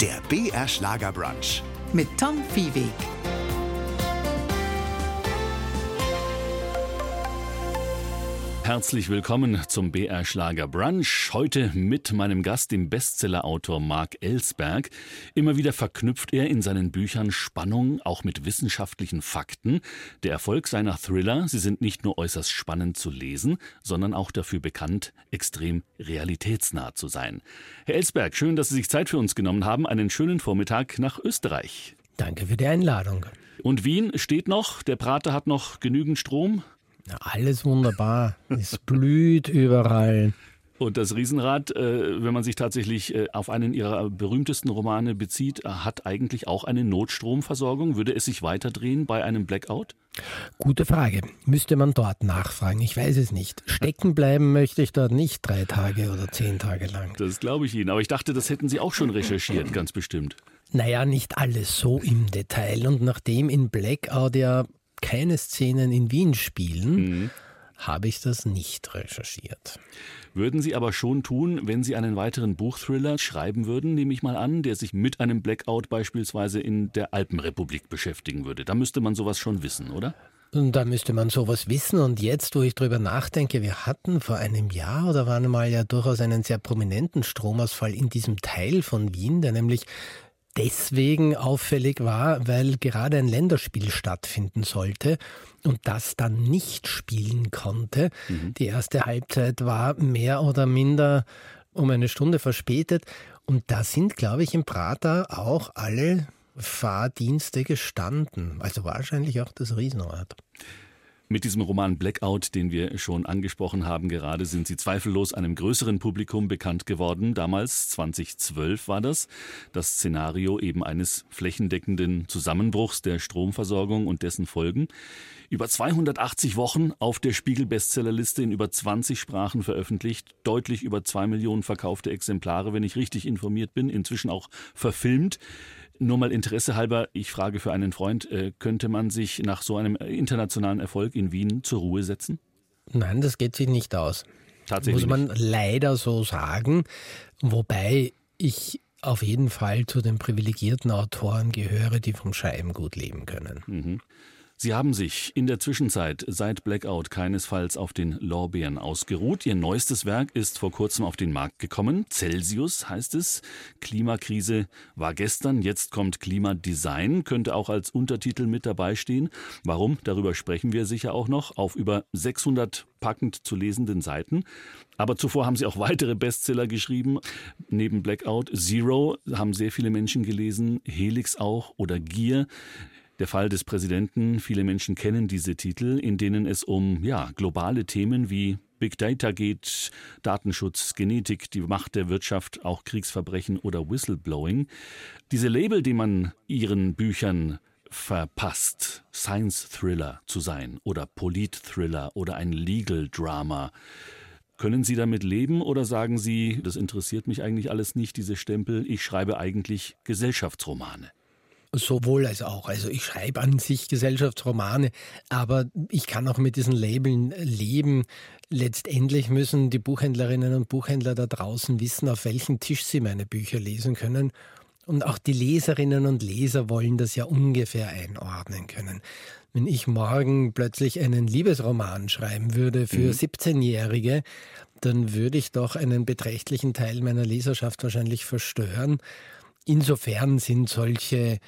Der BR Schlager mit Tom Viehweg. Herzlich willkommen zum BR Schlager Brunch. Heute mit meinem Gast, dem Bestsellerautor Mark Ellsberg. Immer wieder verknüpft er in seinen Büchern Spannung auch mit wissenschaftlichen Fakten. Der Erfolg seiner Thriller, sie sind nicht nur äußerst spannend zu lesen, sondern auch dafür bekannt, extrem realitätsnah zu sein. Herr Ellsberg, schön, dass Sie sich Zeit für uns genommen haben. Einen schönen Vormittag nach Österreich. Danke für die Einladung. Und Wien steht noch, der Prater hat noch genügend Strom. Ja, alles wunderbar. Es blüht überall. Und das Riesenrad, äh, wenn man sich tatsächlich äh, auf einen ihrer berühmtesten Romane bezieht, hat eigentlich auch eine Notstromversorgung. Würde es sich weiterdrehen bei einem Blackout? Gute Frage. Müsste man dort nachfragen. Ich weiß es nicht. Stecken bleiben möchte ich dort nicht drei Tage oder zehn Tage lang. Das glaube ich Ihnen. Aber ich dachte, das hätten Sie auch schon recherchiert, ganz bestimmt. Naja, nicht alles so im Detail. Und nachdem in Blackout ja keine Szenen in Wien spielen, mhm. habe ich das nicht recherchiert. Würden Sie aber schon tun, wenn Sie einen weiteren Buchthriller schreiben würden, nehme ich mal an, der sich mit einem Blackout beispielsweise in der Alpenrepublik beschäftigen würde. Da müsste man sowas schon wissen, oder? Da müsste man sowas wissen. Und jetzt, wo ich drüber nachdenke, wir hatten vor einem Jahr oder waren mal ja durchaus einen sehr prominenten Stromausfall in diesem Teil von Wien, der nämlich deswegen auffällig war, weil gerade ein Länderspiel stattfinden sollte und das dann nicht spielen konnte. Mhm. Die erste Halbzeit war mehr oder minder um eine Stunde verspätet und da sind, glaube ich, im Prater auch alle Fahrdienste gestanden, also wahrscheinlich auch das Riesenrad. Mit diesem Roman Blackout, den wir schon angesprochen haben gerade, sind sie zweifellos einem größeren Publikum bekannt geworden. Damals, 2012 war das, das Szenario eben eines flächendeckenden Zusammenbruchs der Stromversorgung und dessen Folgen. Über 280 Wochen auf der Spiegel-Bestsellerliste in über 20 Sprachen veröffentlicht, deutlich über zwei Millionen verkaufte Exemplare, wenn ich richtig informiert bin, inzwischen auch verfilmt. Nur mal Interesse halber, ich frage für einen Freund, äh, könnte man sich nach so einem internationalen Erfolg in Wien zur Ruhe setzen? Nein, das geht sich nicht aus. Tatsächlich. Muss man leider so sagen. Wobei ich auf jeden Fall zu den privilegierten Autoren gehöre, die vom Schreiben gut leben können. Mhm. Sie haben sich in der Zwischenzeit seit Blackout keinesfalls auf den Lorbeeren ausgeruht. Ihr neuestes Werk ist vor kurzem auf den Markt gekommen. Celsius heißt es. Klimakrise war gestern, jetzt kommt Klimadesign, könnte auch als Untertitel mit dabei stehen. Warum? Darüber sprechen wir sicher auch noch auf über 600 packend zu lesenden Seiten. Aber zuvor haben sie auch weitere Bestseller geschrieben. Neben Blackout, Zero haben sehr viele Menschen gelesen, Helix auch oder Gier. Der Fall des Präsidenten, viele Menschen kennen diese Titel, in denen es um ja, globale Themen wie Big Data geht, Datenschutz, Genetik, die Macht der Wirtschaft, auch Kriegsverbrechen oder Whistleblowing. Diese Label, die man ihren Büchern verpasst, Science Thriller zu sein oder Polit-Thriller oder ein Legal Drama. Können Sie damit leben oder sagen Sie, das interessiert mich eigentlich alles nicht, diese Stempel, ich schreibe eigentlich Gesellschaftsromane? Sowohl als auch. Also ich schreibe an sich Gesellschaftsromane, aber ich kann auch mit diesen Labeln leben. Letztendlich müssen die Buchhändlerinnen und Buchhändler da draußen wissen, auf welchem Tisch sie meine Bücher lesen können. Und auch die Leserinnen und Leser wollen das ja ungefähr einordnen können. Wenn ich morgen plötzlich einen Liebesroman schreiben würde für mhm. 17-Jährige, dann würde ich doch einen beträchtlichen Teil meiner Leserschaft wahrscheinlich verstören. Insofern sind solche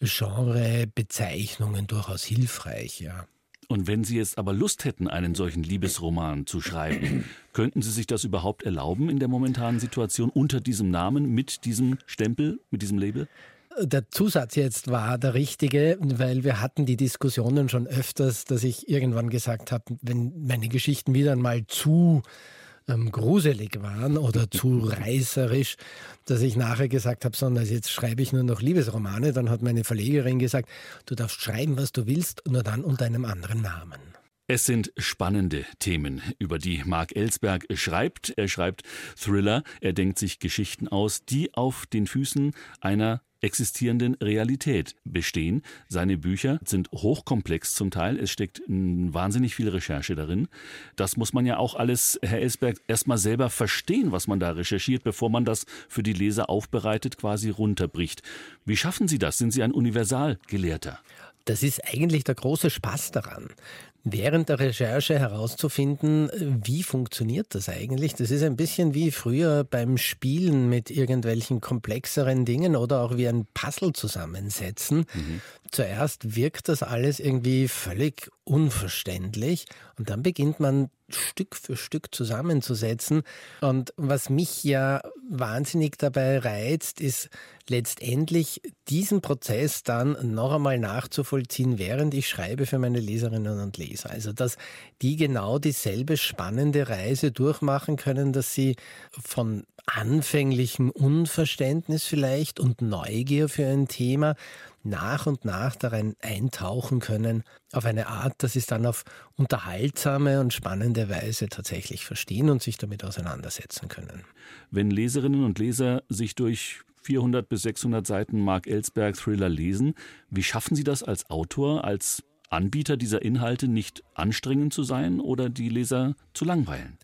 Genrebezeichnungen durchaus hilfreich, ja. Und wenn Sie jetzt aber Lust hätten, einen solchen Liebesroman zu schreiben, könnten Sie sich das überhaupt erlauben in der momentanen Situation unter diesem Namen, mit diesem Stempel, mit diesem Label? Der Zusatz jetzt war der richtige, weil wir hatten die Diskussionen schon öfters, dass ich irgendwann gesagt habe, wenn meine Geschichten wieder einmal zu ähm, gruselig waren oder zu reißerisch, dass ich nachher gesagt habe, sondern jetzt schreibe ich nur noch Liebesromane. Dann hat meine Verlegerin gesagt, du darfst schreiben, was du willst, nur dann unter einem anderen Namen. Es sind spannende Themen, über die Mark Ellsberg schreibt. Er schreibt Thriller, er denkt sich Geschichten aus, die auf den Füßen einer existierenden Realität bestehen. Seine Bücher sind hochkomplex zum Teil. Es steckt wahnsinnig viel Recherche darin. Das muss man ja auch alles, Herr Ellsberg, erstmal selber verstehen, was man da recherchiert, bevor man das für die Leser aufbereitet, quasi runterbricht. Wie schaffen Sie das? Sind Sie ein Universalgelehrter? Das ist eigentlich der große Spaß daran während der Recherche herauszufinden, wie funktioniert das eigentlich. Das ist ein bisschen wie früher beim Spielen mit irgendwelchen komplexeren Dingen oder auch wie ein Puzzle zusammensetzen. Mhm. Zuerst wirkt das alles irgendwie völlig unverständlich und dann beginnt man Stück für Stück zusammenzusetzen. Und was mich ja wahnsinnig dabei reizt, ist letztendlich diesen Prozess dann noch einmal nachzuvollziehen, während ich schreibe für meine Leserinnen und Leser. Also, dass die genau dieselbe spannende Reise durchmachen können, dass sie von anfänglichem Unverständnis vielleicht und Neugier für ein Thema nach und nach darin eintauchen können, auf eine Art, dass sie es dann auf unterhaltsame und spannende Weise tatsächlich verstehen und sich damit auseinandersetzen können. Wenn Leserinnen und Leser sich durch 400 bis 600 Seiten Mark Ellsberg Thriller lesen, wie schaffen Sie das als Autor, als Anbieter dieser Inhalte nicht anstrengend zu sein oder die Leser zu langweilen?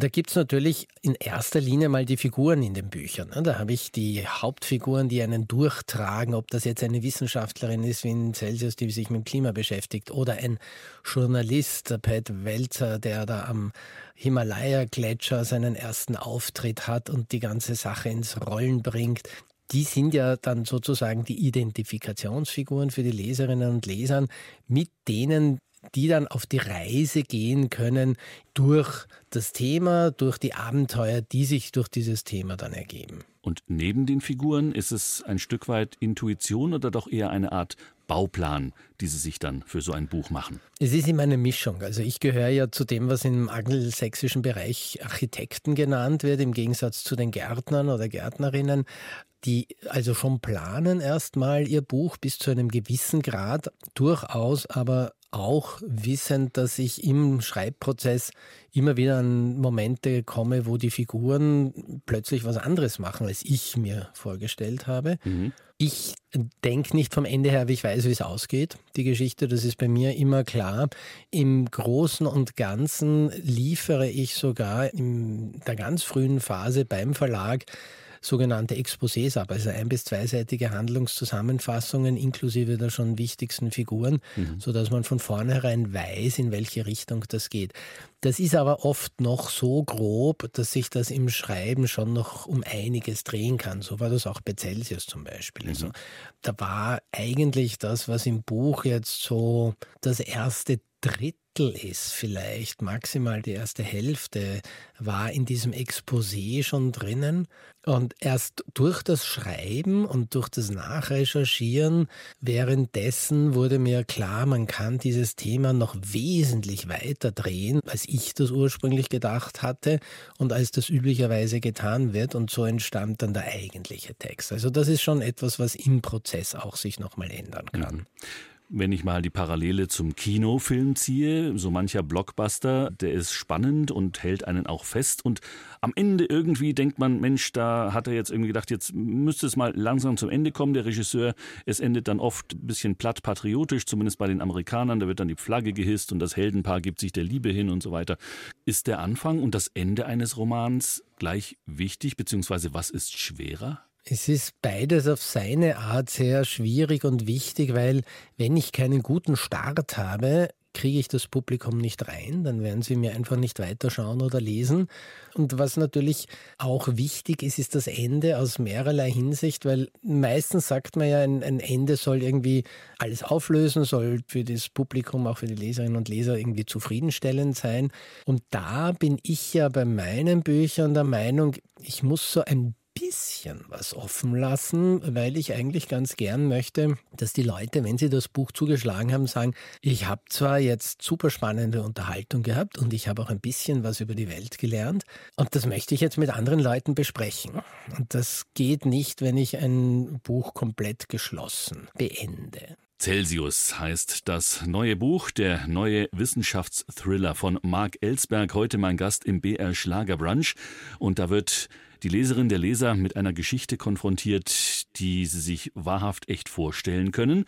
Da gibt es natürlich in erster Linie mal die Figuren in den Büchern. Ne? Da habe ich die Hauptfiguren, die einen durchtragen, ob das jetzt eine Wissenschaftlerin ist wie in Celsius, die sich mit dem Klima beschäftigt, oder ein Journalist, der Pat Welzer, der da am Himalaya-Gletscher seinen ersten Auftritt hat und die ganze Sache ins Rollen bringt die sind ja dann sozusagen die Identifikationsfiguren für die Leserinnen und Leser, mit denen die dann auf die Reise gehen können durch das Thema, durch die Abenteuer, die sich durch dieses Thema dann ergeben. Und neben den Figuren ist es ein Stück weit Intuition oder doch eher eine Art Bauplan, die Sie sich dann für so ein Buch machen? Es ist immer eine Mischung. Also ich gehöre ja zu dem, was im angelsächsischen Bereich Architekten genannt wird, im Gegensatz zu den Gärtnern oder Gärtnerinnen die also schon planen erstmal ihr Buch bis zu einem gewissen Grad, durchaus aber auch wissend, dass ich im Schreibprozess immer wieder an Momente komme, wo die Figuren plötzlich was anderes machen, als ich mir vorgestellt habe. Mhm. Ich denke nicht vom Ende her, wie ich weiß, wie es ausgeht. Die Geschichte, das ist bei mir immer klar. Im Großen und Ganzen liefere ich sogar in der ganz frühen Phase beim Verlag sogenannte Exposés ab, also ein- bis zweiseitige Handlungszusammenfassungen inklusive der schon wichtigsten Figuren, mhm. sodass man von vornherein weiß, in welche Richtung das geht. Das ist aber oft noch so grob, dass sich das im Schreiben schon noch um einiges drehen kann. So war das auch bei Celsius zum Beispiel. Also, mhm. Also, da war eigentlich das, was im Buch jetzt so das erste Drittel ist, vielleicht maximal die erste Hälfte, war in diesem Exposé schon drinnen. Und erst durch das Schreiben und durch das Nachrecherchieren währenddessen wurde mir klar, man kann dieses Thema noch wesentlich weiter drehen, als ich das ursprünglich gedacht hatte und als das üblicherweise getan wird. Und so entstand dann der eigentliche Text. Also das ist schon etwas, was im Prozess auch sich nochmal ändern kann. Mhm. Wenn ich mal die Parallele zum Kinofilm ziehe, so mancher Blockbuster, der ist spannend und hält einen auch fest. Und am Ende irgendwie denkt man, Mensch, da hat er jetzt irgendwie gedacht, jetzt müsste es mal langsam zum Ende kommen, der Regisseur. Es endet dann oft ein bisschen platt patriotisch, zumindest bei den Amerikanern. Da wird dann die Flagge gehisst und das Heldenpaar gibt sich der Liebe hin und so weiter. Ist der Anfang und das Ende eines Romans gleich wichtig, beziehungsweise was ist schwerer? Es ist beides auf seine Art sehr schwierig und wichtig, weil wenn ich keinen guten Start habe, kriege ich das Publikum nicht rein, dann werden sie mir einfach nicht weiterschauen oder lesen. Und was natürlich auch wichtig ist, ist das Ende aus mehrerlei Hinsicht, weil meistens sagt man ja, ein, ein Ende soll irgendwie alles auflösen, soll für das Publikum, auch für die Leserinnen und Leser irgendwie zufriedenstellend sein. Und da bin ich ja bei meinen Büchern der Meinung, ich muss so ein bisschen was offen lassen, weil ich eigentlich ganz gern möchte, dass die Leute, wenn sie das Buch zugeschlagen haben, sagen, ich habe zwar jetzt super spannende Unterhaltung gehabt und ich habe auch ein bisschen was über die Welt gelernt und das möchte ich jetzt mit anderen Leuten besprechen. Und das geht nicht, wenn ich ein Buch komplett geschlossen beende. Celsius heißt das neue Buch, der neue Wissenschaftsthriller von Mark Ellsberg, heute mein Gast im BR Schlagerbrunch. Und da wird die Leserin, der Leser mit einer Geschichte konfrontiert, die Sie sich wahrhaft echt vorstellen können.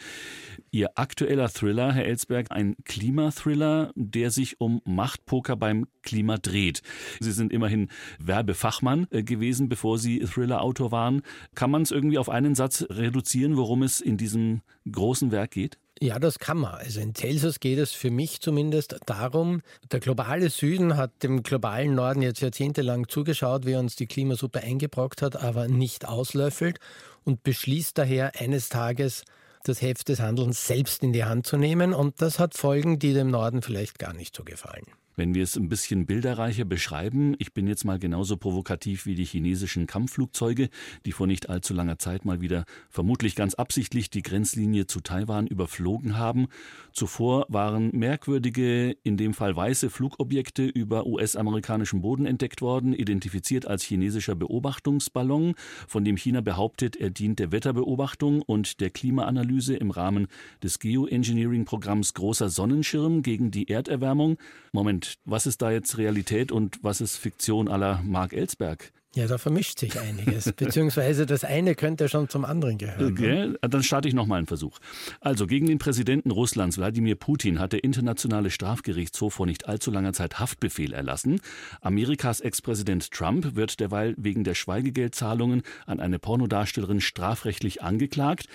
Ihr aktueller Thriller, Herr Ellsberg, ein Klimathriller, der sich um Machtpoker beim Klima dreht. Sie sind immerhin Werbefachmann äh, gewesen, bevor Sie Thriller-Autor waren. Kann man es irgendwie auf einen Satz reduzieren, worum es in diesem großen Werk geht? Ja, das kann man. Also in Celsius geht es für mich zumindest darum, der globale Süden hat dem globalen Norden jetzt jahrzehntelang zugeschaut, wie uns die Klimasuppe eingebrockt hat, aber nicht auslöffelt und beschließt daher eines Tages, das Heft des Handelns selbst in die Hand zu nehmen. Und das hat Folgen, die dem Norden vielleicht gar nicht so gefallen. Wenn wir es ein bisschen bilderreicher beschreiben, ich bin jetzt mal genauso provokativ wie die chinesischen Kampfflugzeuge, die vor nicht allzu langer Zeit mal wieder vermutlich ganz absichtlich die Grenzlinie zu Taiwan überflogen haben. Zuvor waren merkwürdige, in dem Fall weiße Flugobjekte über US-amerikanischem Boden entdeckt worden, identifiziert als chinesischer Beobachtungsballon, von dem China behauptet, er dient der Wetterbeobachtung und der Klimaanalyse im Rahmen des Geoengineering-Programms Großer Sonnenschirm gegen die Erderwärmung. Moment, was ist da jetzt Realität und was ist Fiktion aller Mark Ellsberg? Ja, da vermischt sich einiges. Beziehungsweise das eine könnte schon zum anderen gehören. Okay, ne? dann starte ich nochmal einen Versuch. Also gegen den Präsidenten Russlands, Wladimir Putin, hat der Internationale Strafgerichtshof vor nicht allzu langer Zeit Haftbefehl erlassen. Amerikas Ex-Präsident Trump wird derweil wegen der Schweigegeldzahlungen an eine Pornodarstellerin strafrechtlich angeklagt.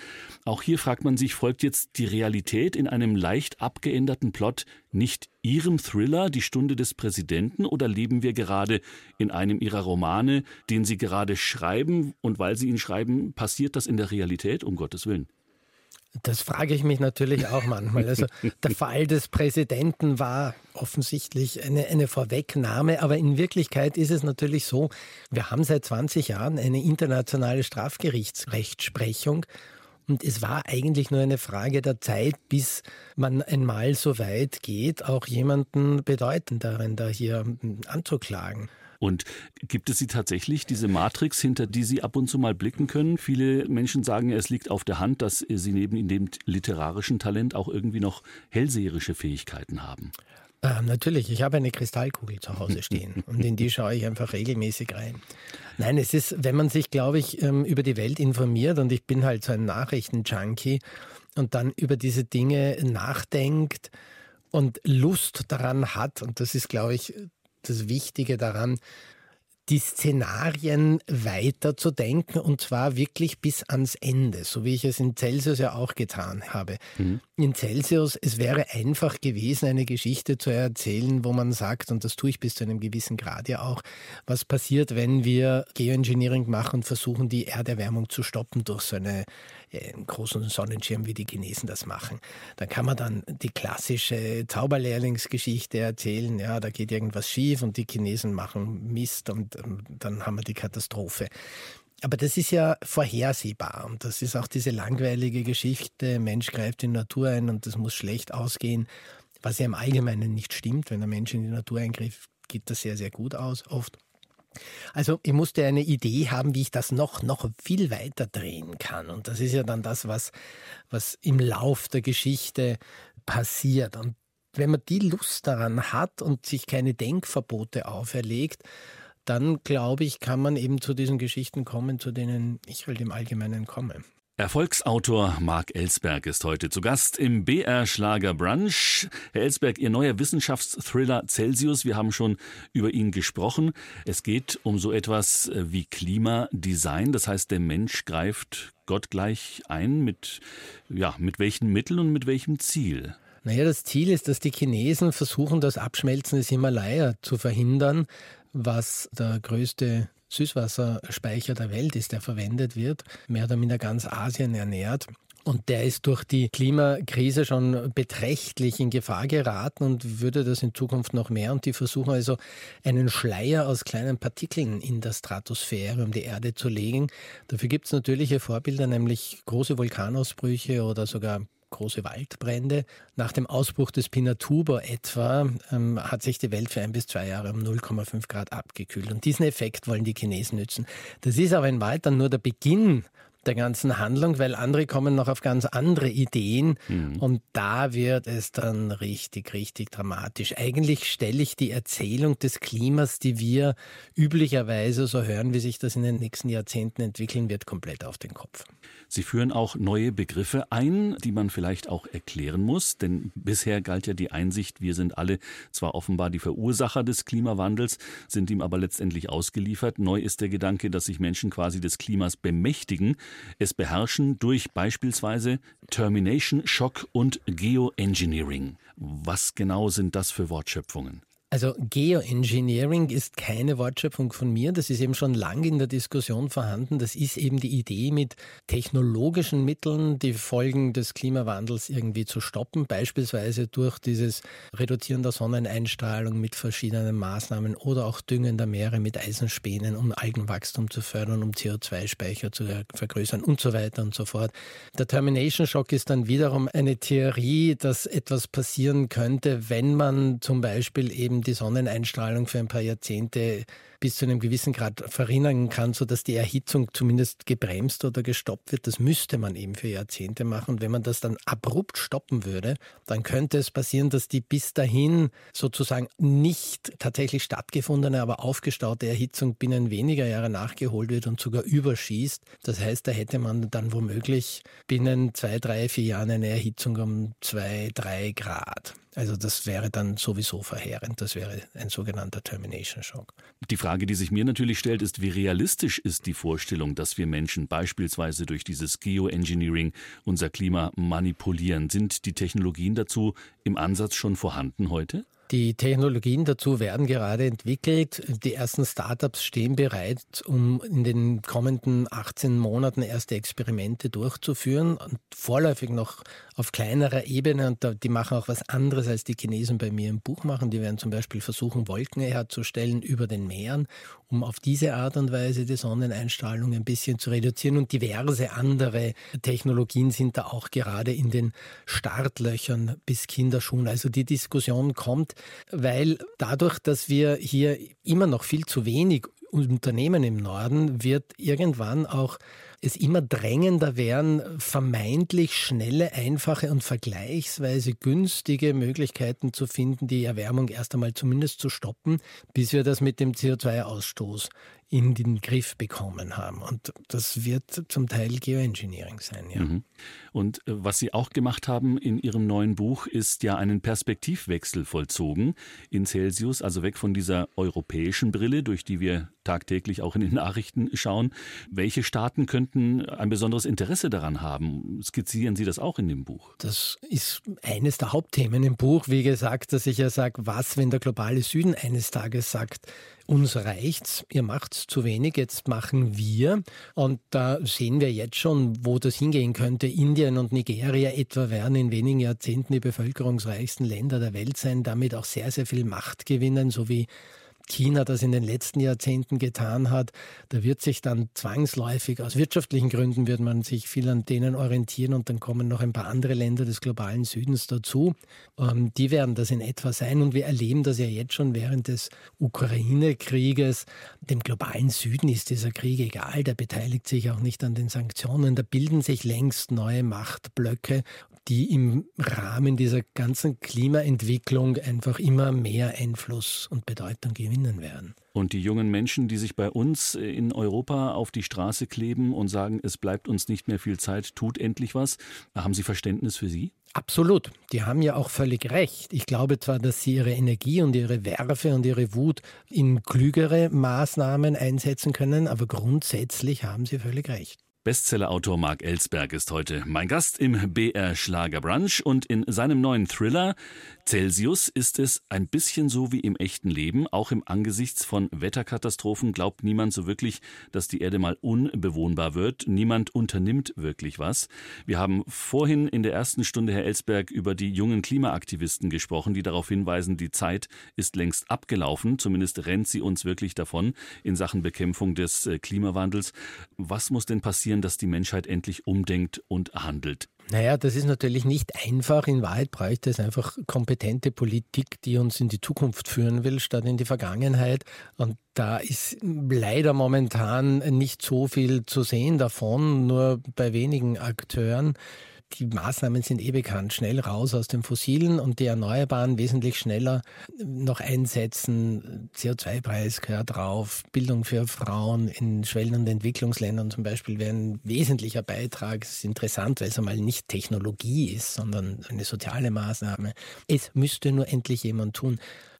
Auch hier fragt man sich, folgt jetzt die Realität in einem leicht abgeänderten Plot nicht Ihrem Thriller Die Stunde des Präsidenten oder leben wir gerade in einem Ihrer Romane, den Sie gerade schreiben und weil Sie ihn schreiben, passiert das in der Realität, um Gottes Willen? Das frage ich mich natürlich auch manchmal. Also der Fall des Präsidenten war offensichtlich eine, eine Vorwegnahme, aber in Wirklichkeit ist es natürlich so, wir haben seit 20 Jahren eine internationale Strafgerichtsrechtsprechung und es war eigentlich nur eine Frage der Zeit, bis man einmal so weit geht, auch jemanden bedeutenderen da hier hm, anzuklagen. Und gibt es sie tatsächlich, diese Matrix, hinter die Sie ab und zu mal blicken können? Viele Menschen sagen, es liegt auf der Hand, dass Sie neben dem literarischen Talent auch irgendwie noch hellseherische Fähigkeiten haben. Äh, natürlich, ich habe eine Kristallkugel zu Hause stehen und in die schaue ich einfach regelmäßig rein. Nein, es ist, wenn man sich, glaube ich, ähm, über die Welt informiert und ich bin halt so ein Nachrichtenjunkie und dann über diese Dinge nachdenkt und Lust daran hat, und das ist, glaube ich, das Wichtige daran, die Szenarien weiterzudenken und zwar wirklich bis ans Ende, so wie ich es in Celsius ja auch getan habe. Mhm. In Celsius, es wäre einfach gewesen, eine Geschichte zu erzählen, wo man sagt, und das tue ich bis zu einem gewissen Grad ja auch, was passiert, wenn wir Geoengineering machen und versuchen, die Erderwärmung zu stoppen durch so eine einen großen Sonnenschirm, wie die Chinesen das machen. Da kann man dann die klassische Zauberlehrlingsgeschichte erzählen. Ja, da geht irgendwas schief und die Chinesen machen Mist und ähm, dann haben wir die Katastrophe. Aber das ist ja vorhersehbar und das ist auch diese langweilige Geschichte, Mensch greift in Natur ein und das muss schlecht ausgehen, was ja im Allgemeinen nicht stimmt. Wenn der Mensch in die Natur eingreift, geht das sehr, sehr gut aus, oft. Also ich musste eine Idee haben, wie ich das noch, noch viel weiter drehen kann. Und das ist ja dann das, was, was im Lauf der Geschichte passiert. Und wenn man die Lust daran hat und sich keine Denkverbote auferlegt, dann glaube ich, kann man eben zu diesen Geschichten kommen, zu denen ich halt im Allgemeinen komme. Erfolgsautor Marc Ellsberg ist heute zu Gast im BR Schlager Brunch. Herr Ellsberg, Ihr neuer Wissenschaftsthriller Celsius, wir haben schon über ihn gesprochen. Es geht um so etwas äh, wie Klimadesign, das heißt, der Mensch greift Gott gleich ein mit, ja, mit welchen Mitteln und mit welchem Ziel? Naja, das Ziel ist, dass die Chinesen versuchen, das Abschmelzen des Himalaya zu verhindern, was der größte Süßwasserspeicher der Welt ist, der verwendet wird, mehr oder minder ganz Asien ernährt. Und der ist durch die Klimakrise schon beträchtlich in Gefahr geraten und würde das in Zukunft noch mehr. Und die versuchen also einen Schleier aus kleinen Partikeln in der Stratosphäre um die Erde zu legen. Dafür gibt es natürliche Vorbilder, nämlich große Vulkanausbrüche oder sogar große Waldbrände. Nach dem Ausbruch des Pinatubo etwa ähm, hat sich die Welt für ein bis zwei Jahre um 0,5 Grad abgekühlt. Und diesen Effekt wollen die Chinesen nützen. Das ist aber in Wahrheit dann nur der Beginn der ganzen Handlung, weil andere kommen noch auf ganz andere Ideen mhm. und da wird es dann richtig, richtig dramatisch. Eigentlich stelle ich die Erzählung des Klimas, die wir üblicherweise so hören, wie sich das in den nächsten Jahrzehnten entwickeln wird, komplett auf den Kopf. Sie führen auch neue Begriffe ein, die man vielleicht auch erklären muss, denn bisher galt ja die Einsicht, wir sind alle zwar offenbar die Verursacher des Klimawandels, sind ihm aber letztendlich ausgeliefert. Neu ist der Gedanke, dass sich Menschen quasi des Klimas bemächtigen, es beherrschen durch beispielsweise Termination, Shock und Geoengineering. Was genau sind das für Wortschöpfungen? Also Geoengineering ist keine Wortschöpfung von mir, das ist eben schon lange in der Diskussion vorhanden. Das ist eben die Idee, mit technologischen Mitteln die Folgen des Klimawandels irgendwie zu stoppen, beispielsweise durch dieses Reduzieren der Sonneneinstrahlung mit verschiedenen Maßnahmen oder auch Düngen der Meere mit Eisenspänen, um Algenwachstum zu fördern, um CO2-Speicher zu vergrößern und so weiter und so fort. Der Termination Shock ist dann wiederum eine Theorie, dass etwas passieren könnte, wenn man zum Beispiel eben die Sonneneinstrahlung für ein paar Jahrzehnte bis zu einem gewissen Grad verringern kann, sodass die Erhitzung zumindest gebremst oder gestoppt wird. Das müsste man eben für Jahrzehnte machen. Und wenn man das dann abrupt stoppen würde, dann könnte es passieren, dass die bis dahin sozusagen nicht tatsächlich stattgefundene, aber aufgestaute Erhitzung binnen weniger Jahre nachgeholt wird und sogar überschießt. Das heißt, da hätte man dann womöglich binnen zwei, drei, vier Jahren eine Erhitzung um zwei, drei Grad. Also das wäre dann sowieso verheerend. Das wäre ein sogenannter Termination Shock. Die Frage, die sich mir natürlich stellt, ist, wie realistisch ist die Vorstellung, dass wir Menschen beispielsweise durch dieses Geoengineering unser Klima manipulieren? Sind die Technologien dazu im Ansatz schon vorhanden heute? Die Technologien dazu werden gerade entwickelt. Die ersten Startups stehen bereit, um in den kommenden 18 Monaten erste Experimente durchzuführen. Und vorläufig noch auf kleinerer Ebene. Und die machen auch was anderes, als die Chinesen bei mir im Buch machen. Die werden zum Beispiel versuchen, Wolken herzustellen über den Meeren, um auf diese Art und Weise die Sonneneinstrahlung ein bisschen zu reduzieren. Und diverse andere Technologien sind da auch gerade in den Startlöchern bis Kinderschuhen. Also die Diskussion kommt weil dadurch, dass wir hier immer noch viel zu wenig Unternehmen im Norden, wird irgendwann auch es immer drängender werden, vermeintlich schnelle, einfache und vergleichsweise günstige Möglichkeiten zu finden, die Erwärmung erst einmal zumindest zu stoppen, bis wir das mit dem CO2-Ausstoß in den Griff bekommen haben. Und das wird zum Teil Geoengineering sein, ja. Mhm. Und äh, was Sie auch gemacht haben in Ihrem neuen Buch, ist ja einen Perspektivwechsel vollzogen in Celsius, also weg von dieser europäischen Brille, durch die wir tagtäglich auch in den Nachrichten schauen. Welche Staaten könnten ein besonderes Interesse daran haben? Skizzieren Sie das auch in dem Buch? Das ist eines der Hauptthemen im Buch, wie gesagt, dass ich ja sage, was, wenn der globale Süden eines Tages sagt, uns reicht's, ihr macht's zu wenig, jetzt machen wir. Und da sehen wir jetzt schon, wo das hingehen könnte. Indien und Nigeria etwa werden in wenigen Jahrzehnten die bevölkerungsreichsten Länder der Welt sein, damit auch sehr, sehr viel Macht gewinnen, so wie China das in den letzten Jahrzehnten getan hat. Da wird sich dann zwangsläufig, aus wirtschaftlichen Gründen wird man sich viel an denen orientieren und dann kommen noch ein paar andere Länder des globalen Südens dazu. Ähm, die werden das in etwa sein und wir erleben das ja jetzt schon während des Ukraine-Krieges. Dem globalen Süden ist dieser Krieg egal, der beteiligt sich auch nicht an den Sanktionen. Da bilden sich längst neue Machtblöcke die im Rahmen dieser ganzen Klimaentwicklung einfach immer mehr Einfluss und Bedeutung gewinnen werden. Und die jungen Menschen, die sich bei uns in Europa auf die Straße kleben und sagen, es bleibt uns nicht mehr viel Zeit, tut endlich was, haben Sie Verständnis für Sie? Absolut. Die haben ja auch völlig recht. Ich glaube zwar, dass sie ihre Energie und ihre Werfe und ihre Wut in klügere Maßnahmen einsetzen können, aber grundsätzlich haben sie völlig recht. Bestsellerautor Mark Ellsberg ist heute mein Gast im BR Schlager Brunch und in seinem neuen Thriller Celsius ist es ein bisschen so wie im echten Leben. Auch im Angesichts von Wetterkatastrophen glaubt niemand so wirklich, dass die Erde mal unbewohnbar wird. Niemand unternimmt wirklich was. Wir haben vorhin in der ersten Stunde, Herr Ellsberg, über die jungen Klimaaktivisten gesprochen, die darauf hinweisen, die Zeit ist längst abgelaufen. Zumindest rennt sie uns wirklich davon in Sachen Bekämpfung des äh, Klimawandels. Was muss denn passieren, dass die Menschheit endlich umdenkt und handelt? Naja, das ist natürlich nicht einfach. In Wahrheit bräuchte es einfach kompetente Politik, die uns in die Zukunft führen will, statt in die Vergangenheit. Und da ist leider momentan nicht so viel zu sehen davon, nur bei wenigen Akteuren die Maßnahmen sind eh bekannt. Schnell raus aus den Fossilen und die Erneuerbaren wesentlich schneller noch einsetzen. CO2-Preis gehört drauf. Bildung für Frauen in Schwellen- und Entwicklungsländern zum Beispiel wäre ein wesentlicher Beitrag. Es ist interessant, weil es einmal nicht Technologie ist, sondern eine soziale Maßnahme. Es müsste nur endlich jemand tun.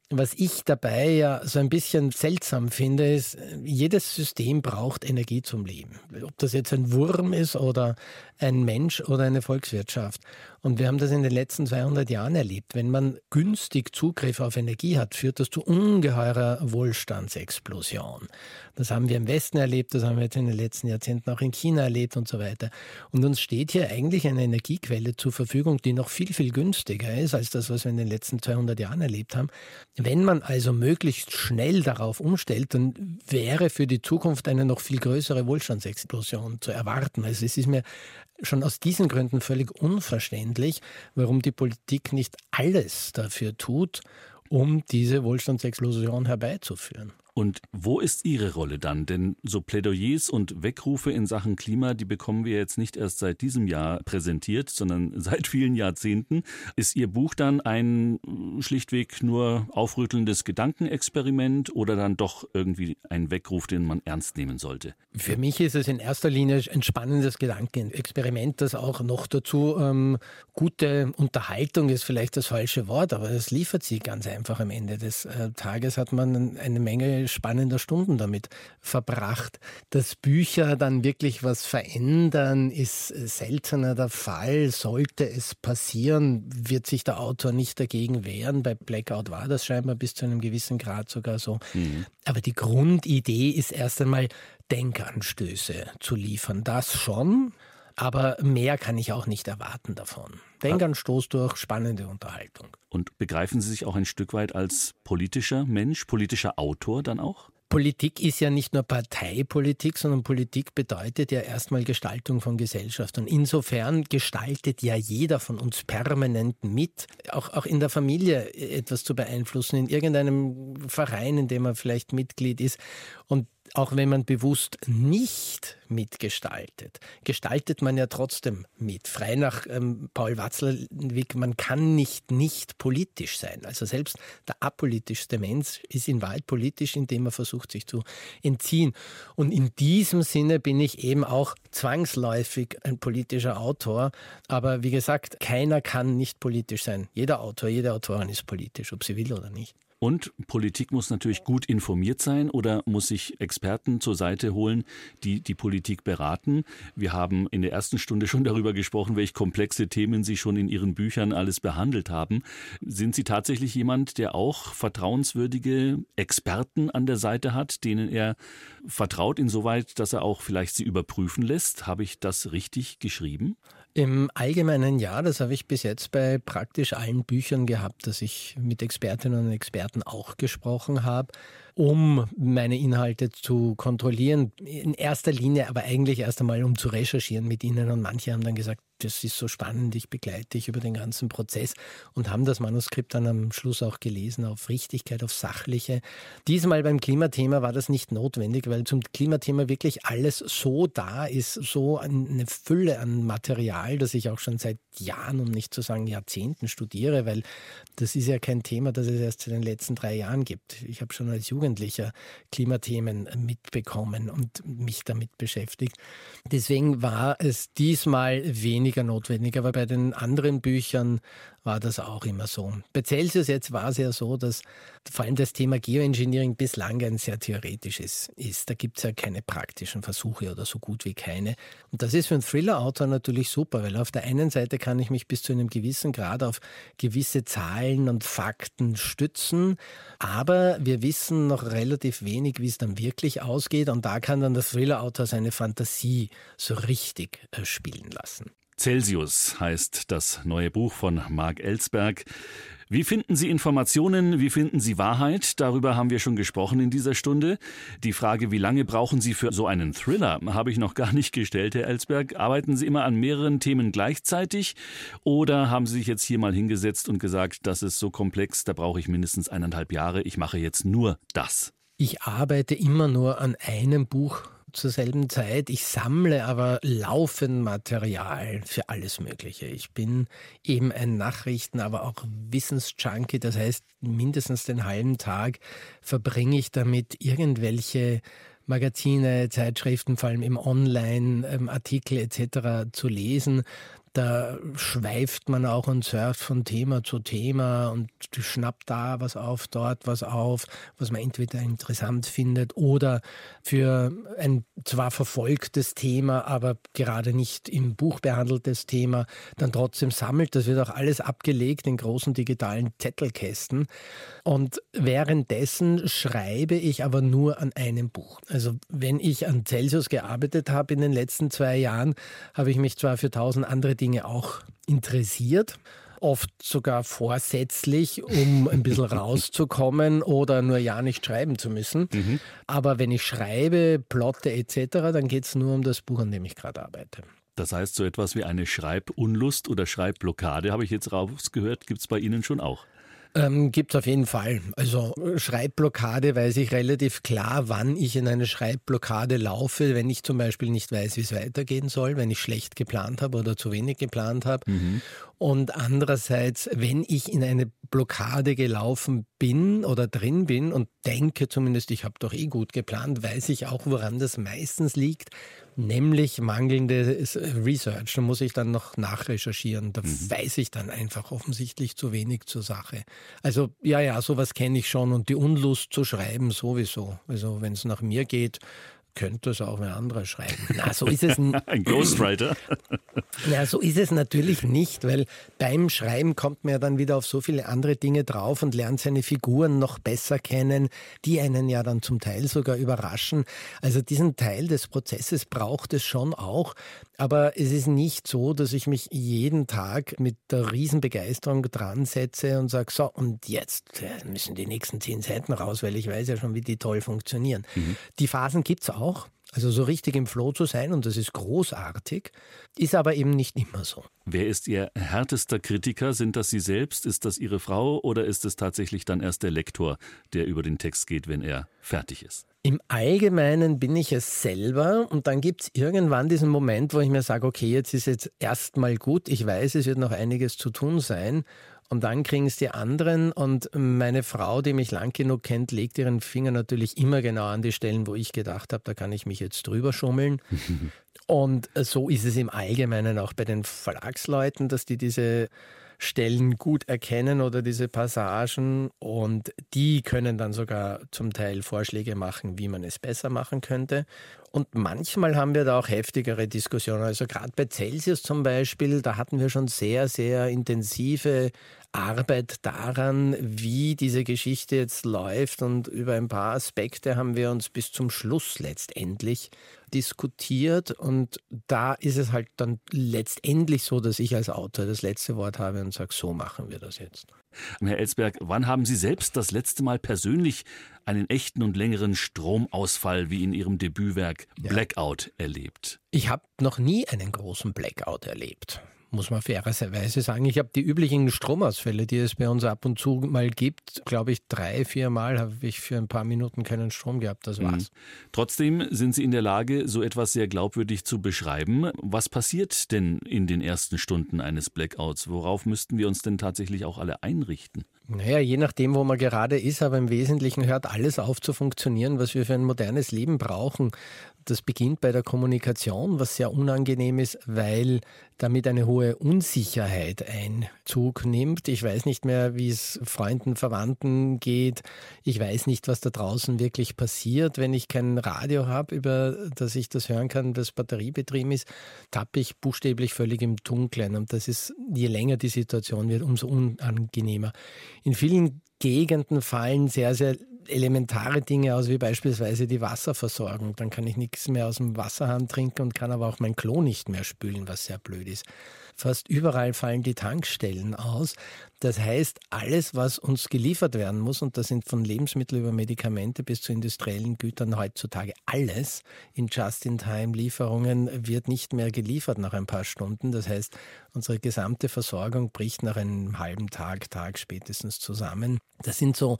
Was ich dabei ja so ein bisschen seltsam finde, ist, jedes System braucht Energie zum Leben. Ob das jetzt ein Wurm ist oder ein Mensch oder eine Volkswirtschaft. Und wir haben das in den letzten 200 Jahren erlebt. Wenn man günstig Zugriff auf Energie hat, führt das zu ungeheurer Wohlstandsexplosion. Das haben wir im Westen erlebt, das haben wir jetzt in den letzten Jahrzehnten auch in China erlebt und so weiter. Und uns steht hier eigentlich eine Energiequelle zur Verfügung, die noch viel, viel günstiger ist als das, was wir in den letzten 200 Jahren erlebt haben. Wenn man also möglichst schnell darauf umstellt, dann wäre für die Zukunft eine noch viel größere Wohlstandsexplosion zu erwarten. Also es ist mir schon aus diesen Gründen völlig unverständlich, warum die Politik nicht alles dafür tut, um diese Wohlstandsexplosion herbeizuführen. Und wo ist Ihre Rolle dann? Denn so Plädoyers und Weckrufe in Sachen Klima, die bekommen wir jetzt nicht erst seit diesem Jahr präsentiert, sondern seit vielen Jahrzehnten. Ist Ihr Buch dann ein schlichtweg nur aufrüttelndes Gedankenexperiment oder dann doch irgendwie ein Weckruf, den man ernst nehmen sollte? Für mich ist es in erster Linie ein spannendes Gedankenexperiment, das auch noch dazu ähm, gute Unterhaltung ist vielleicht das falsche Wort, aber es liefert sie ganz einfach am Ende des äh, Tages hat man eine Menge spannender Stunden damit verbracht. Dass Bücher dann wirklich was verändern, ist seltener der Fall. Sollte es passieren, wird sich der Autor nicht dagegen wehren. Bei Blackout war das scheinbar bis zu einem gewissen Grad sogar so. Mhm. Aber die Grundidee ist erst einmal, Denkanstöße zu liefern. Das schon. Aber mehr kann ich auch nicht erwarten davon. Denkanstoß durch spannende Unterhaltung. Und begreifen Sie sich auch ein Stück weit als politischer Mensch, politischer Autor dann auch? Politik ist ja nicht nur Parteipolitik, sondern Politik bedeutet ja erstmal Gestaltung von Gesellschaft. Und insofern gestaltet ja jeder von uns permanent mit, auch, auch in der Familie etwas zu beeinflussen, in irgendeinem Verein, in dem er vielleicht Mitglied ist. Und auch wenn man bewusst nicht mitgestaltet, gestaltet man ja trotzdem mit. Frei nach ähm, Paul Watzlawick, man kann nicht nicht politisch sein. Also selbst der apolitischste Mensch ist in Wahrheit politisch, indem er versucht, sich zu entziehen. Und in diesem Sinne bin ich eben auch zwangsläufig ein politischer Autor. Aber wie gesagt, keiner kann nicht politisch sein. Jeder Autor, jede Autorin ist politisch, ob sie will oder nicht. Und Politik muss natürlich gut informiert sein oder muss sich Experten zur Seite holen, die die Politik beraten. Wir haben in der ersten Stunde schon darüber gesprochen, welche komplexe Themen Sie schon in Ihren Büchern alles behandelt haben. Sind Sie tatsächlich jemand, der auch vertrauenswürdige Experten an der Seite hat, denen er vertraut insoweit, dass er auch vielleicht sie überprüfen lässt? Habe ich das richtig geschrieben? Im allgemeinen ja, das habe ich bis jetzt bei praktisch allen Büchern gehabt, dass ich mit Expertinnen und Experten auch gesprochen habe um meine Inhalte zu kontrollieren. In erster Linie aber eigentlich erst einmal, um zu recherchieren mit ihnen. Und manche haben dann gesagt, das ist so spannend, ich begleite dich über den ganzen Prozess und haben das Manuskript dann am Schluss auch gelesen auf Richtigkeit, auf Sachliche. Diesmal beim Klimathema war das nicht notwendig, weil zum Klimathema wirklich alles so da ist, so eine Fülle an Material, das ich auch schon seit Jahren, um nicht zu sagen Jahrzehnten studiere, weil das ist ja kein Thema, das es erst in den letzten drei Jahren gibt. Ich habe schon als Jugend Jugendlicher Klimathemen mitbekommen und mich damit beschäftigt. Deswegen war es diesmal weniger notwendig, aber bei den anderen Büchern war das auch immer so. Bei Celsius jetzt war es ja so, dass vor allem das Thema Geoengineering bislang ein sehr theoretisches ist. Da gibt es ja keine praktischen Versuche oder so gut wie keine. Und das ist für einen Thriller-Autor natürlich super, weil auf der einen Seite kann ich mich bis zu einem gewissen Grad auf gewisse Zahlen und Fakten stützen, aber wir wissen noch relativ wenig, wie es dann wirklich ausgeht und da kann dann der Thriller-Autor seine Fantasie so richtig äh, spielen lassen. Celsius heißt das neue Buch von Marc Ellsberg. Wie finden Sie Informationen? Wie finden Sie Wahrheit? Darüber haben wir schon gesprochen in dieser Stunde. Die Frage, wie lange brauchen Sie für so einen Thriller, habe ich noch gar nicht gestellt, Herr Ellsberg. Arbeiten Sie immer an mehreren Themen gleichzeitig oder haben Sie sich jetzt hier mal hingesetzt und gesagt, das ist so komplex, da brauche ich mindestens eineinhalb Jahre, ich mache jetzt nur das? Ich arbeite immer nur an einem Buch zur selben Zeit. Ich sammle aber laufend Material für alles Mögliche. Ich bin eben ein Nachrichten-, aber auch Wissensjunkie. Das heißt, mindestens den halben Tag verbringe ich damit, irgendwelche Magazine, Zeitschriften, vor allem im Online-Artikel etc. zu lesen da schweift man auch und surft von Thema zu Thema und schnappt da was auf, dort was auf, was man entweder interessant findet oder für ein zwar verfolgtes Thema, aber gerade nicht im Buch behandeltes Thema dann trotzdem sammelt. Das wird auch alles abgelegt in großen digitalen Zettelkästen. Und währenddessen schreibe ich aber nur an einem Buch. Also wenn ich an Celsius gearbeitet habe in den letzten zwei Jahren, habe ich mich zwar für tausend andere Dinge Dinge auch interessiert oft sogar vorsätzlich, um ein bisschen rauszukommen oder nur ja nicht schreiben zu müssen. Mhm. Aber wenn ich schreibe, plotte etc., dann geht es nur um das Buch, an dem ich gerade arbeite. Das heißt, so etwas wie eine Schreibunlust oder Schreibblockade, habe ich jetzt rausgehört, gibt es bei Ihnen schon auch. Ähm, Gibt es auf jeden Fall. Also Schreibblockade weiß ich relativ klar, wann ich in eine Schreibblockade laufe, wenn ich zum Beispiel nicht weiß, wie es weitergehen soll, wenn ich schlecht geplant habe oder zu wenig geplant habe. Mhm. Und andererseits, wenn ich in eine Blockade gelaufen bin oder drin bin und denke zumindest, ich habe doch eh gut geplant, weiß ich auch, woran das meistens liegt, nämlich mangelnde Research. Da muss ich dann noch nachrecherchieren. Da mhm. weiß ich dann einfach offensichtlich zu wenig zur Sache. Also ja, ja, sowas kenne ich schon und die Unlust zu schreiben sowieso. Also wenn es nach mir geht, könnte es auch ein anderer schreiben. Na, so ist es. ein Ghostwriter. Na, so ist es natürlich nicht, weil beim Schreiben kommt man ja dann wieder auf so viele andere Dinge drauf und lernt seine Figuren noch besser kennen, die einen ja dann zum Teil sogar überraschen. Also diesen Teil des Prozesses braucht es schon auch. Aber es ist nicht so, dass ich mich jeden Tag mit der Riesenbegeisterung dran setze und sage, so, und jetzt müssen die nächsten zehn Seiten raus, weil ich weiß ja schon, wie die toll funktionieren. Mhm. Die Phasen gibt es auch. Also so richtig im Flow zu sein, und das ist großartig, ist aber eben nicht immer so. Wer ist Ihr härtester Kritiker? Sind das Sie selbst? Ist das Ihre Frau? Oder ist es tatsächlich dann erst der Lektor, der über den Text geht, wenn er fertig ist? Im Allgemeinen bin ich es selber und dann gibt es irgendwann diesen Moment, wo ich mir sage, okay, jetzt ist jetzt erstmal gut, ich weiß, es wird noch einiges zu tun sein und dann kriegen es die anderen und meine Frau, die mich lang genug kennt, legt ihren Finger natürlich immer genau an die Stellen, wo ich gedacht habe, da kann ich mich jetzt drüber schummeln. und so ist es im Allgemeinen auch bei den Verlagsleuten, dass die diese Stellen gut erkennen oder diese Passagen und die können dann sogar zum Teil Vorschläge machen, wie man es besser machen könnte. Und manchmal haben wir da auch heftigere Diskussionen. Also gerade bei Celsius zum Beispiel, da hatten wir schon sehr, sehr intensive Arbeit daran, wie diese Geschichte jetzt läuft. Und über ein paar Aspekte haben wir uns bis zum Schluss letztendlich diskutiert. Und da ist es halt dann letztendlich so, dass ich als Autor das letzte Wort habe und sage, so machen wir das jetzt. Herr Ellsberg, wann haben Sie selbst das letzte Mal persönlich einen echten und längeren Stromausfall wie in Ihrem Debütwerk Blackout erlebt? Ich habe noch nie einen großen Blackout erlebt muss man fairerweise sagen. Ich habe die üblichen Stromausfälle, die es bei uns ab und zu mal gibt, glaube ich, drei, vier Mal habe ich für ein paar Minuten keinen Strom gehabt. Das war's. Mhm. Trotzdem sind Sie in der Lage, so etwas sehr glaubwürdig zu beschreiben. Was passiert denn in den ersten Stunden eines Blackouts? Worauf müssten wir uns denn tatsächlich auch alle einrichten? Naja, je nachdem, wo man gerade ist, aber im Wesentlichen hört alles auf zu funktionieren, was wir für ein modernes Leben brauchen. Das beginnt bei der Kommunikation, was sehr unangenehm ist, weil damit eine hohe Unsicherheit Einzug nimmt. Ich weiß nicht mehr, wie es Freunden, Verwandten geht. Ich weiß nicht, was da draußen wirklich passiert. Wenn ich kein Radio habe, über das ich das hören kann, das batteriebetrieben ist, tappe ich buchstäblich völlig im Dunkeln. Und das ist, je länger die Situation wird, umso unangenehmer. In vielen Gegenden fallen sehr, sehr elementare Dinge aus, wie beispielsweise die Wasserversorgung. Dann kann ich nichts mehr aus dem Wasserhahn trinken und kann aber auch mein Klo nicht mehr spülen, was sehr blöd ist. Fast überall fallen die Tankstellen aus. Das heißt, alles, was uns geliefert werden muss, und das sind von Lebensmitteln über Medikamente bis zu industriellen Gütern heutzutage alles in Just-in-Time-Lieferungen wird nicht mehr geliefert nach ein paar Stunden. Das heißt, unsere gesamte Versorgung bricht nach einem halben Tag, Tag spätestens zusammen. Das sind so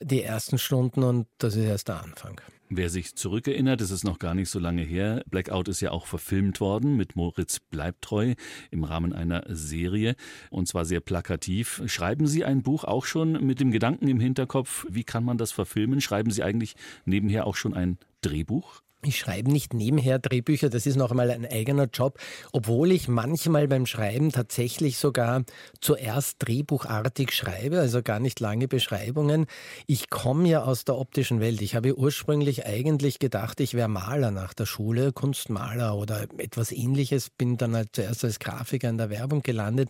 die ersten Stunden und das ist erst der Anfang. Wer sich zurückerinnert, es ist noch gar nicht so lange her. Blackout ist ja auch verfilmt worden mit Moritz Bleibtreu im Rahmen einer Serie und zwar sehr plakativ. Schreiben Sie ein Buch auch schon mit dem Gedanken im Hinterkopf, wie kann man das verfilmen? Schreiben Sie eigentlich nebenher auch schon ein Drehbuch? Ich schreibe nicht nebenher Drehbücher, das ist noch einmal ein eigener Job, obwohl ich manchmal beim Schreiben tatsächlich sogar zuerst drehbuchartig schreibe, also gar nicht lange Beschreibungen. Ich komme ja aus der optischen Welt. Ich habe ursprünglich eigentlich gedacht, ich wäre Maler nach der Schule, Kunstmaler oder etwas ähnliches, bin dann halt zuerst als Grafiker in der Werbung gelandet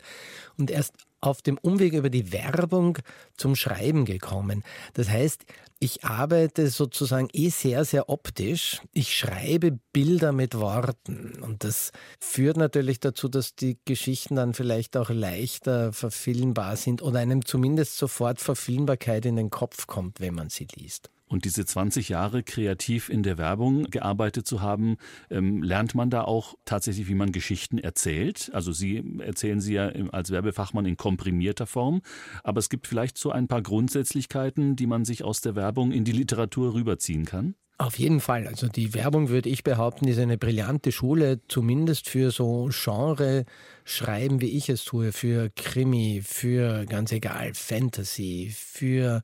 und erst auf dem Umweg über die Werbung zum Schreiben gekommen. Das heißt, ich arbeite sozusagen eh sehr, sehr optisch. Ich schreibe Bilder mit Worten. Und das führt natürlich dazu, dass die Geschichten dann vielleicht auch leichter verfilmbar sind oder einem zumindest sofort Verfilmbarkeit in den Kopf kommt, wenn man sie liest. Und diese 20 Jahre kreativ in der Werbung gearbeitet zu haben, ähm, lernt man da auch tatsächlich, wie man Geschichten erzählt. Also Sie erzählen sie ja als Werbefachmann in komprimierter Form, aber es gibt vielleicht so ein paar Grundsätzlichkeiten, die man sich aus der Werbung in die Literatur rüberziehen kann. Auf jeden Fall. Also die Werbung, würde ich behaupten, ist eine brillante Schule, zumindest für so Genre schreiben, wie ich es tue, für Krimi, für ganz egal, Fantasy, für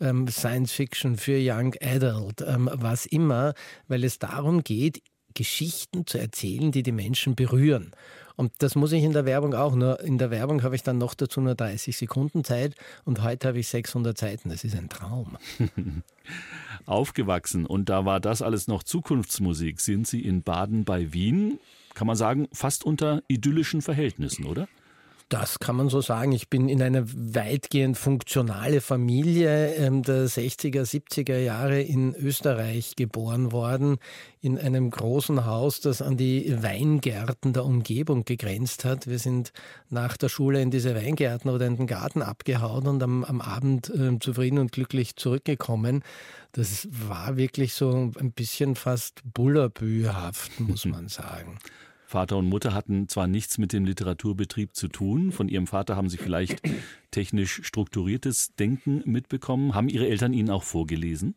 ähm, Science Fiction, für Young Adult, ähm, was immer, weil es darum geht, Geschichten zu erzählen, die die Menschen berühren. Und das muss ich in der Werbung auch. Nur in der Werbung habe ich dann noch dazu nur 30 Sekunden Zeit und heute habe ich 600 Seiten. Das ist ein Traum. Aufgewachsen und da war das alles noch Zukunftsmusik. Sind Sie in Baden bei Wien? Kann man sagen, fast unter idyllischen Verhältnissen, oder? Das kann man so sagen. Ich bin in eine weitgehend funktionale Familie ähm, der 60er, 70er Jahre in Österreich geboren worden, in einem großen Haus, das an die Weingärten der Umgebung gegrenzt hat. Wir sind nach der Schule in diese Weingärten oder in den Garten abgehauen und am, am Abend äh, zufrieden und glücklich zurückgekommen. Das war wirklich so ein bisschen fast Bullabü-haft, muss man sagen. Vater und Mutter hatten zwar nichts mit dem Literaturbetrieb zu tun, von ihrem Vater haben sie vielleicht technisch strukturiertes Denken mitbekommen. Haben ihre Eltern ihnen auch vorgelesen?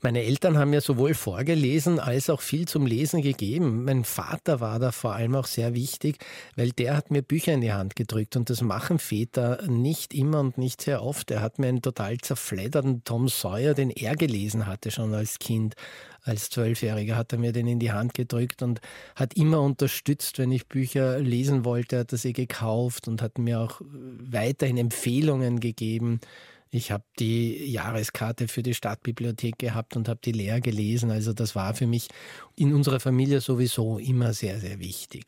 Meine Eltern haben mir sowohl vorgelesen als auch viel zum Lesen gegeben. Mein Vater war da vor allem auch sehr wichtig, weil der hat mir Bücher in die Hand gedrückt und das machen Väter nicht immer und nicht sehr oft. Er hat mir einen total zerfledderten Tom Sawyer, den er gelesen hatte schon als Kind, als Zwölfjähriger hat er mir den in die Hand gedrückt und hat immer unterstützt, wenn ich Bücher lesen wollte, hat er sie gekauft und hat mir auch weiterhin Empfehlungen gegeben. Ich habe die Jahreskarte für die Stadtbibliothek gehabt und habe die leer gelesen. Also das war für mich in unserer Familie sowieso immer sehr, sehr wichtig.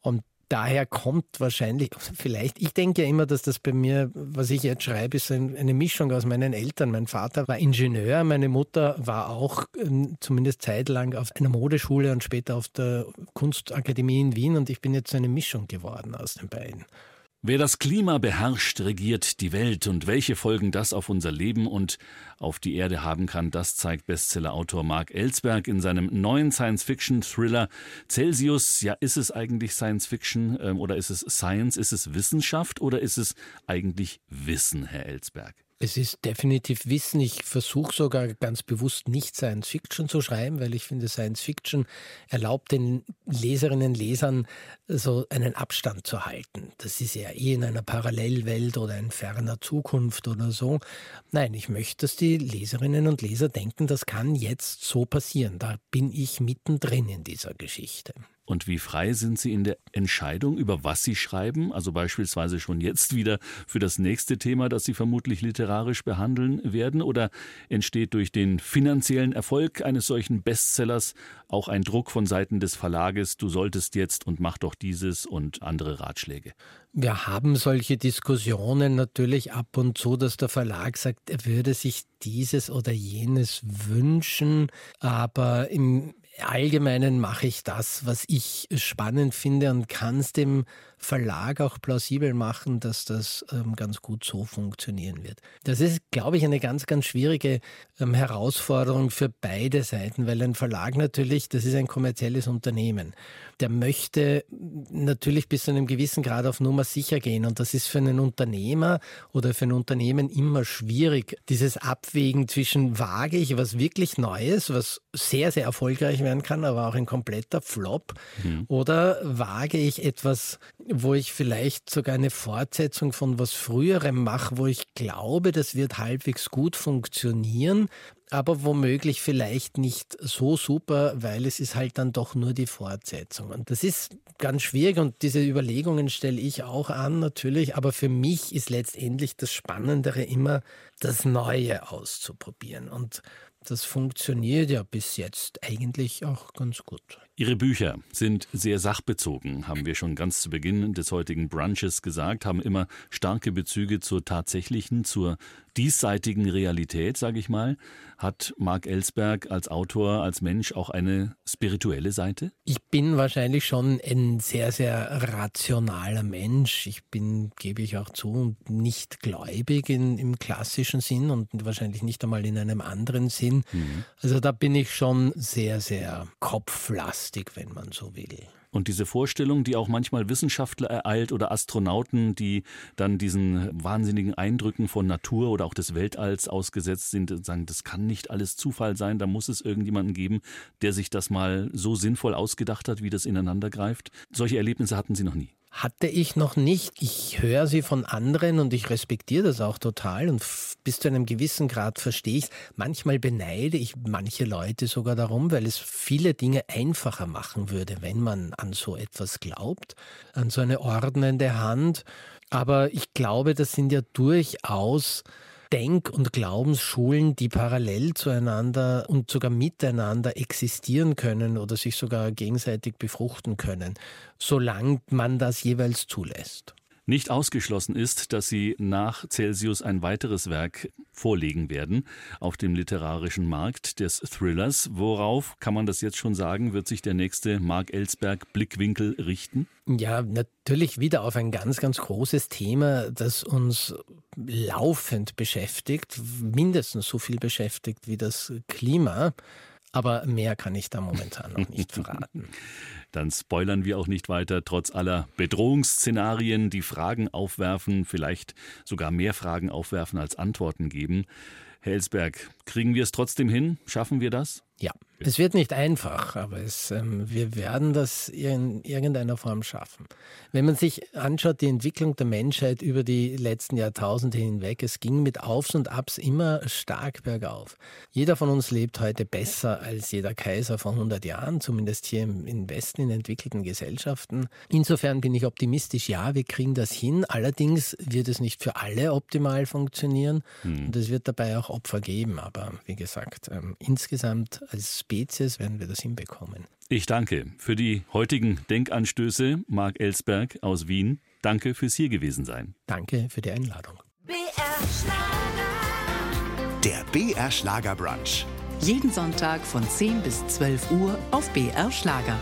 Und daher kommt wahrscheinlich, vielleicht, ich denke ja immer, dass das bei mir, was ich jetzt schreibe, ist eine Mischung aus meinen Eltern. Mein Vater war Ingenieur, meine Mutter war auch ähm, zumindest zeitlang auf einer Modeschule und später auf der Kunstakademie in Wien und ich bin jetzt so eine Mischung geworden aus den beiden. Wer das Klima beherrscht, regiert die Welt und welche Folgen das auf unser Leben und auf die Erde haben kann, das zeigt Bestsellerautor Mark Ellsberg in seinem neuen Science-Fiction-Thriller Celsius. Ja, ist es eigentlich Science-Fiction ähm, oder ist es Science? Ist es Wissenschaft oder ist es eigentlich Wissen, Herr Ellsberg? Es ist definitiv Wissen. Ich versuche sogar ganz bewusst nicht Science Fiction zu schreiben, weil ich finde, Science Fiction erlaubt den Leserinnen und Lesern so einen Abstand zu halten. Das ist ja eh in einer Parallelwelt oder in ferner Zukunft oder so. Nein, ich möchte, dass die Leserinnen und Leser denken, das kann jetzt so passieren. Da bin ich mittendrin in dieser Geschichte. Und wie frei sind Sie in der Entscheidung, über was Sie schreiben? Also beispielsweise schon jetzt wieder für das nächste Thema, das Sie vermutlich literarisch behandeln werden? Oder entsteht durch den finanziellen Erfolg eines solchen Bestsellers auch ein Druck von Seiten des Verlages, du solltest jetzt und mach doch dieses und andere Ratschläge? Wir haben solche Diskussionen natürlich ab und zu, dass der Verlag sagt, er würde sich dieses oder jenes wünschen, aber im Allgemeinen mache ich das, was ich spannend finde und kann es dem Verlag auch plausibel machen, dass das ähm, ganz gut so funktionieren wird. Das ist, glaube ich, eine ganz, ganz schwierige ähm, Herausforderung für beide Seiten, weil ein Verlag natürlich, das ist ein kommerzielles Unternehmen. Der möchte natürlich bis zu einem gewissen Grad auf Nummer sicher gehen. Und das ist für einen Unternehmer oder für ein Unternehmen immer schwierig. Dieses Abwägen zwischen wage ich was wirklich Neues, was sehr, sehr erfolgreich werden kann, aber auch ein kompletter Flop, mhm. oder wage ich etwas wo ich vielleicht sogar eine Fortsetzung von was Früherem mache, wo ich glaube, das wird halbwegs gut funktionieren, aber womöglich vielleicht nicht so super, weil es ist halt dann doch nur die Fortsetzung. Und das ist ganz schwierig und diese Überlegungen stelle ich auch an natürlich, aber für mich ist letztendlich das Spannendere immer, das Neue auszuprobieren. Und das funktioniert ja bis jetzt eigentlich auch ganz gut. Ihre Bücher sind sehr sachbezogen, haben wir schon ganz zu Beginn des heutigen Brunches gesagt, haben immer starke Bezüge zur tatsächlichen, zur diesseitigen Realität, sage ich mal. Hat Marc Ellsberg als Autor, als Mensch auch eine spirituelle Seite? Ich bin wahrscheinlich schon ein sehr, sehr rationaler Mensch. Ich bin, gebe ich auch zu, nicht gläubig in, im klassischen Sinn und wahrscheinlich nicht einmal in einem anderen Sinn. Mhm. Also da bin ich schon sehr, sehr kopflastig, wenn man so will. Und diese Vorstellung, die auch manchmal Wissenschaftler ereilt oder Astronauten, die dann diesen wahnsinnigen Eindrücken von Natur oder auch des Weltalls ausgesetzt sind, und sagen, das kann nicht alles Zufall sein, da muss es irgendjemanden geben, der sich das mal so sinnvoll ausgedacht hat, wie das ineinander greift. Solche Erlebnisse hatten Sie noch nie hatte ich noch nicht. Ich höre sie von anderen und ich respektiere das auch total und bis zu einem gewissen Grad verstehe ich es. Manchmal beneide ich manche Leute sogar darum, weil es viele Dinge einfacher machen würde, wenn man an so etwas glaubt, an so eine ordnende Hand. Aber ich glaube, das sind ja durchaus Denk- und Glaubensschulen, die parallel zueinander und sogar miteinander existieren können oder sich sogar gegenseitig befruchten können, solange man das jeweils zulässt. Nicht ausgeschlossen ist, dass Sie nach Celsius ein weiteres Werk vorlegen werden auf dem literarischen Markt des Thrillers. Worauf, kann man das jetzt schon sagen, wird sich der nächste Mark Ellsberg Blickwinkel richten? Ja, natürlich wieder auf ein ganz, ganz großes Thema, das uns laufend beschäftigt, mindestens so viel beschäftigt wie das Klima. Aber mehr kann ich da momentan noch nicht verraten. Dann spoilern wir auch nicht weiter, trotz aller Bedrohungsszenarien, die Fragen aufwerfen, vielleicht sogar mehr Fragen aufwerfen als Antworten geben. Herr Ellsberg, kriegen wir es trotzdem hin? Schaffen wir das? Ja. Es wird nicht einfach, aber es, ähm, wir werden das in irgendeiner Form schaffen. Wenn man sich anschaut, die Entwicklung der Menschheit über die letzten Jahrtausende hinweg, es ging mit Aufs und Abs immer stark bergauf. Jeder von uns lebt heute besser als jeder Kaiser vor 100 Jahren, zumindest hier im Westen in entwickelten Gesellschaften. Insofern bin ich optimistisch, ja, wir kriegen das hin. Allerdings wird es nicht für alle optimal funktionieren hm. und es wird dabei auch Opfer geben. Aber wie gesagt, ähm, insgesamt als Spezies werden wir das hinbekommen. Ich danke für die heutigen Denkanstöße, Marc Ellsberg aus Wien. Danke fürs hier gewesen sein. Danke für die Einladung. BR Schlager. Der BR Schlager Brunch. Jeden Sonntag von 10 bis 12 Uhr auf BR Schlager.